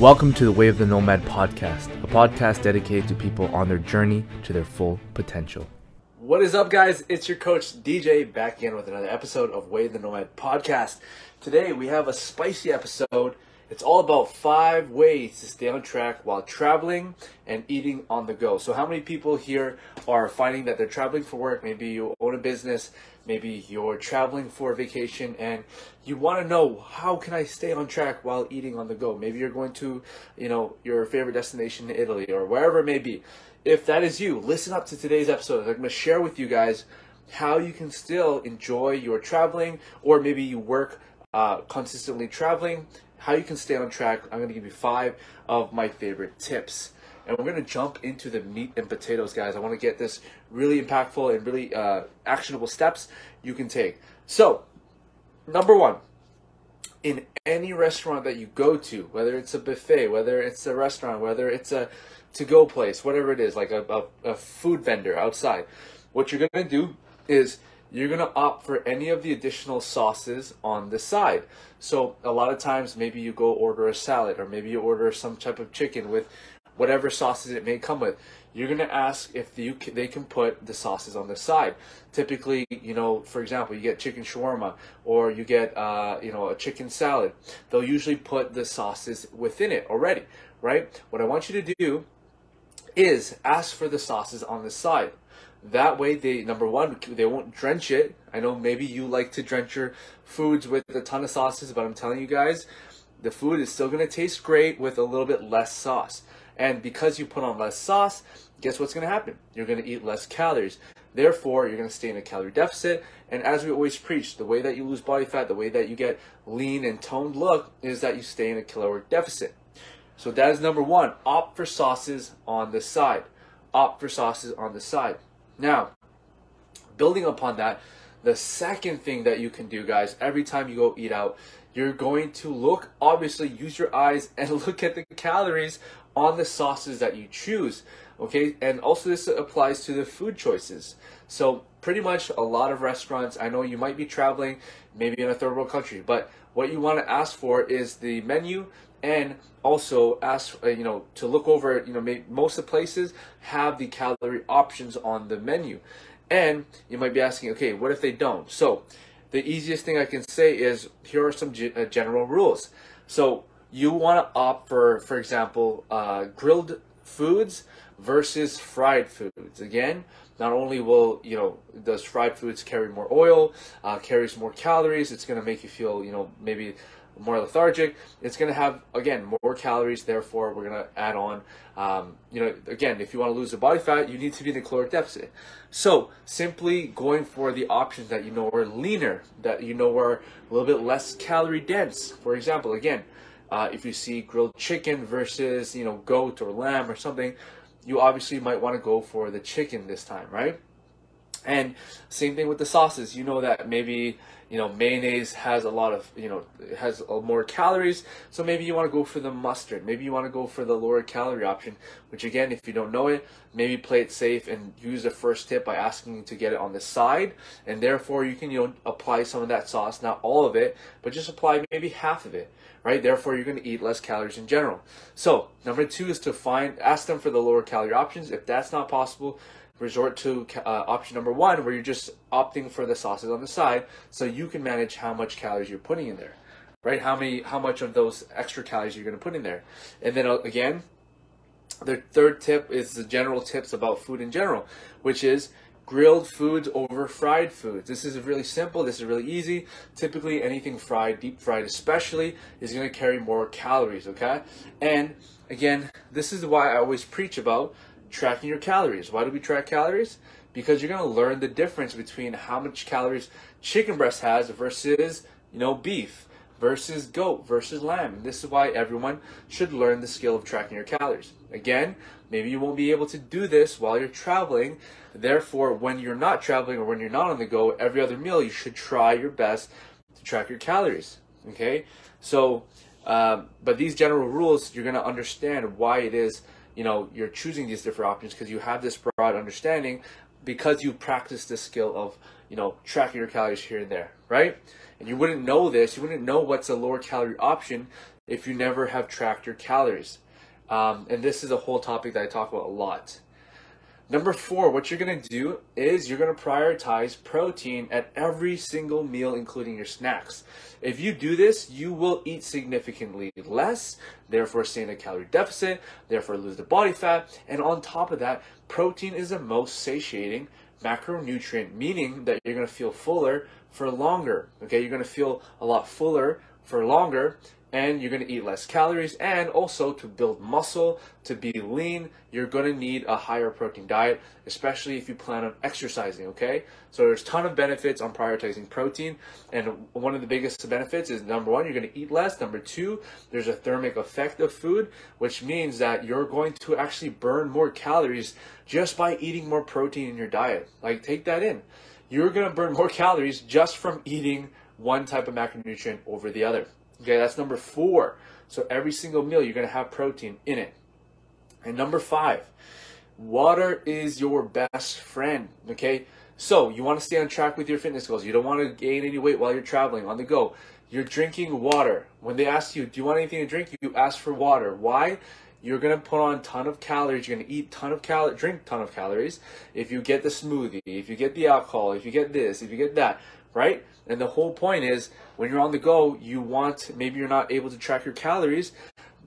Welcome to the Way of the Nomad podcast, a podcast dedicated to people on their journey to their full potential. What is up, guys? It's your coach DJ back again with another episode of Way of the Nomad podcast. Today we have a spicy episode. It's all about five ways to stay on track while traveling and eating on the go. So, how many people here are finding that they're traveling for work? Maybe you own a business, maybe you're traveling for a vacation, and you want to know how can I stay on track while eating on the go? Maybe you're going to, you know, your favorite destination in Italy or wherever it may be. If that is you, listen up to today's episode. I'm going to share with you guys how you can still enjoy your traveling, or maybe you work uh, consistently traveling, how you can stay on track. I'm going to give you five of my favorite tips. And we're going to jump into the meat and potatoes, guys. I want to get this really impactful and really uh, actionable steps you can take. So, number one, in any restaurant that you go to, whether it's a buffet, whether it's a restaurant, whether it's a to go place, whatever it is, like a, a, a food vendor outside, what you're going to do is you're to opt for any of the additional sauces on the side. So a lot of times, maybe you go order a salad, or maybe you order some type of chicken with whatever sauces it may come with. You're to ask if can, they can put the sauces on the side. Typically, you know, for example, you get chicken shawarma or you get, uh, you know, a chicken salad. They'll usually put the sauces within it already, right? What I want you to do is ask for the sauces on the side. That way, they number one, they won't drench it. I know maybe you like to drench your foods with a ton of sauces, but I'm telling you guys, the food is still gonna taste great with a little bit less sauce. And because you put on less sauce, guess what's gonna happen? You're gonna eat less calories. Therefore, you're gonna stay in a calorie deficit. And as we always preach, the way that you lose body fat, the way that you get lean and toned look, is that you stay in a caloric deficit. So that is number one. Opt for sauces on the side. Opt for sauces on the side. Now, building upon that, the second thing that you can do, guys, every time you go eat out, you're going to look, obviously, use your eyes and look at the calories on the sauces that you choose. Okay, and also this applies to the food choices. So, pretty much a lot of restaurants, I know you might be traveling, maybe in a third world country, but what you want to ask for is the menu and also ask uh, you know to look over you know most of the places have the calorie options on the menu. And you might be asking okay what if they don't? So the easiest thing i can say is here are some uh, general rules. So you want to opt for for example uh, grilled foods versus fried foods. Again not only will you know does fried foods carry more oil uh, carries more calories it's going to make you feel you know maybe more lethargic. It's going to have again more calories. Therefore, we're going to add on. Um, you know, again, if you want to lose the body fat, you need to be in a caloric deficit. So simply going for the options that you know are leaner, that you know are a little bit less calorie dense. For example, again, uh, if you see grilled chicken versus you know goat or lamb or something, you obviously might want to go for the chicken this time, right? And same thing with the sauces. You know that maybe you know mayonnaise has a lot of you know has uh, more calories, so maybe you want to go for the mustard. Maybe you want to go for the lower calorie option. Which again, if you don't know it, maybe play it safe and use the first tip by asking to get it on the side, and therefore you can you know apply some of that sauce, not all of it, but just apply maybe half of it. Right. Therefore, you're going to eat less calories in general. So number two is to find ask them for the lower calorie options. If that's not possible resort to uh, option number one, where you're just opting for the sauces on the side, so you can manage how much calories you're putting in there, right? How many, how much of those extra calories you're going to put in there, and then uh, again, the third tip is the general tips about food in general, which is grilled foods over fried foods. This is really simple. This is really easy. Typically, anything fried, deep fried especially, is going to carry more calories. Okay, and again, this is why I always preach about tracking your calories. Why do we track calories? Because you're going to learn the difference between how much calories chicken breast has versus, you know, beef versus goat versus lamb. And this is why everyone should learn the skill of tracking your calories. Again, maybe you won't be able to do this while you're traveling. Therefore, when you're not traveling or when you're not on the go, every other meal you should try your best to track your calories. Okay? So, um, but these general rules, you're going to understand why it is you know you're choosing these different options because you have this broad understanding because you practice the skill of you know tracking your calories here and there right and you wouldn't know this you wouldn't know what's a lower calorie option if you never have tracked your calories. Um, and this is a whole topic that I talk about a lot. Number four, what you're gonna do is you're gonna prioritize protein at every single meal, including your snacks. If you do this, you will eat significantly less, therefore stay in a calorie deficit, therefore lose the body fat, and on top of that, protein is the most satiating macronutrient, meaning that you're gonna feel fuller for longer. Okay, you're gonna feel a lot fuller for longer and you're going to eat less calories and also to build muscle to be lean you're going to need a higher protein diet especially if you plan on exercising okay? So there's a ton of benefits on prioritizing protein and one of the biggest benefits is number one you're going to eat less. Number two there's a thermic effect of food which means that you're going to actually burn more calories just by eating more protein in your diet. Like take that in. You're going to burn more calories just from eating one type of macronutrient over the other Okay, that's number four. So every single meal, you're going to have protein in it. And number five, water is your best friend. Okay, so you want to stay on track with your fitness goals. You don't want to gain any weight while you're traveling on the go. You're drinking water. When they ask you, do you want anything to drink? You ask for water. Why? You're gonna put on a ton of calories. You're gonna eat ton of cal, drink a ton of calories. If you get the smoothie, if you get the alcohol, if you get this, if you get that, right? And the whole point is when you're on the go, you want maybe you're not able to track your calories.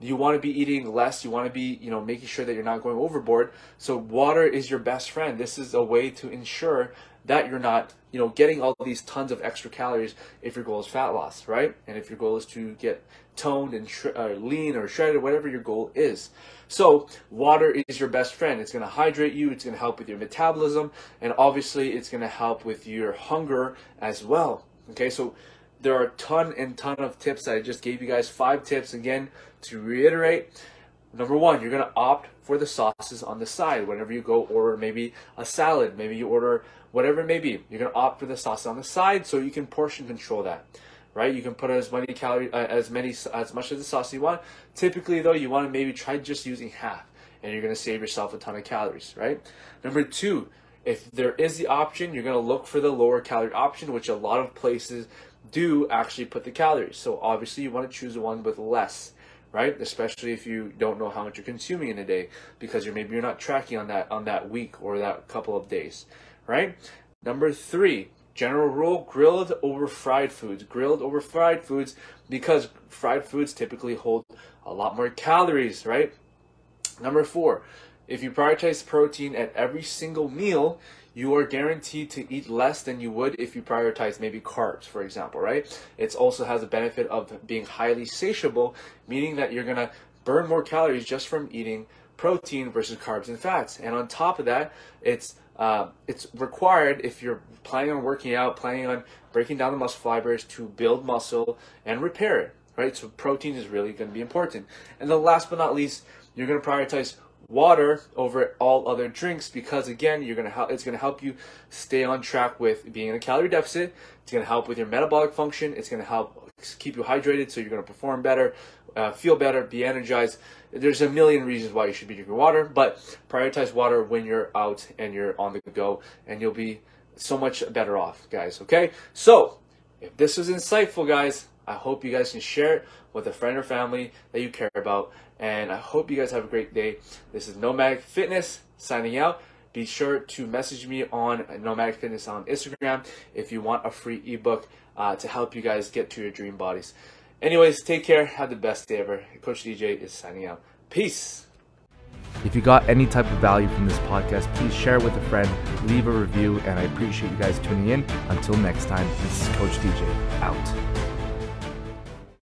You want to be eating less. You want to be, you know, making sure that you're not going overboard. So water is your best friend. This is a way to ensure that you're not, you know, getting all these tons of extra calories if your goal is fat loss, right? And if your goal is to get toned and sh- uh, lean or shredded, whatever your goal is. So water is your best friend. It's going to hydrate you. It's going to help with your metabolism, and obviously, it's going to help with your hunger as well. Okay, so there are a ton and ton of tips I just gave you guys. Five tips again to reiterate. Number one, you're gonna opt for the sauces on the side whenever you go order maybe a salad, maybe you order whatever it may be. You're gonna opt for the sauce on the side so you can portion control that, right? You can put as many calories, uh, as many, as much of the sauce you want. Typically, though, you want to maybe try just using half, and you're gonna save yourself a ton of calories, right? Number two, if there is the option, you're gonna look for the lower calorie option, which a lot of places do actually put the calories. So obviously, you want to choose one with less right? Especially if you don't know how much you're consuming in a day because you're maybe you're not tracking on that on that week or that couple of days, right? Number three, general rule: grilled over fried foods. Grilled over fried foods because fried foods typically hold a lot more calories, right? Number four, if you prioritize protein at every single meal, you are guaranteed to eat less than you would if you prioritize maybe carbs, for example, right? It also has a benefit of being highly satiable, meaning that you're gonna burn more calories just from eating protein versus carbs and fats. And on top of that, it's uh, it's required if you're planning on working out, planning on breaking down the muscle fibers to build muscle and repair it, right? So protein is really going to be important. And then last but not least, you're going to prioritize water over all other drinks because again you're gonna help it's gonna help you stay on track with being in a calorie deficit. It's gonna help with your metabolic function. It's gonna help keep you hydrated so you're gonna perform better uh, feel better be energized. There's a million reasons why you should be drinking water but prioritize water when you're out and you're on the go and you'll be so much better off guys okay? So if this was insightful guys I hope you guys can share it with a friend or family that you care about. And I hope you guys have a great day. This is Nomadic Fitness signing out. Be sure to message me on Nomadic Fitness on Instagram if you want a free ebook uh, to help you guys get to your dream bodies. Anyways, take care. Have the best day ever. Coach DJ is signing out. Peace. If you got any type of value from this podcast, please share it with a friend, leave a review, and I appreciate you guys tuning in. Until next time, this is Coach DJ out.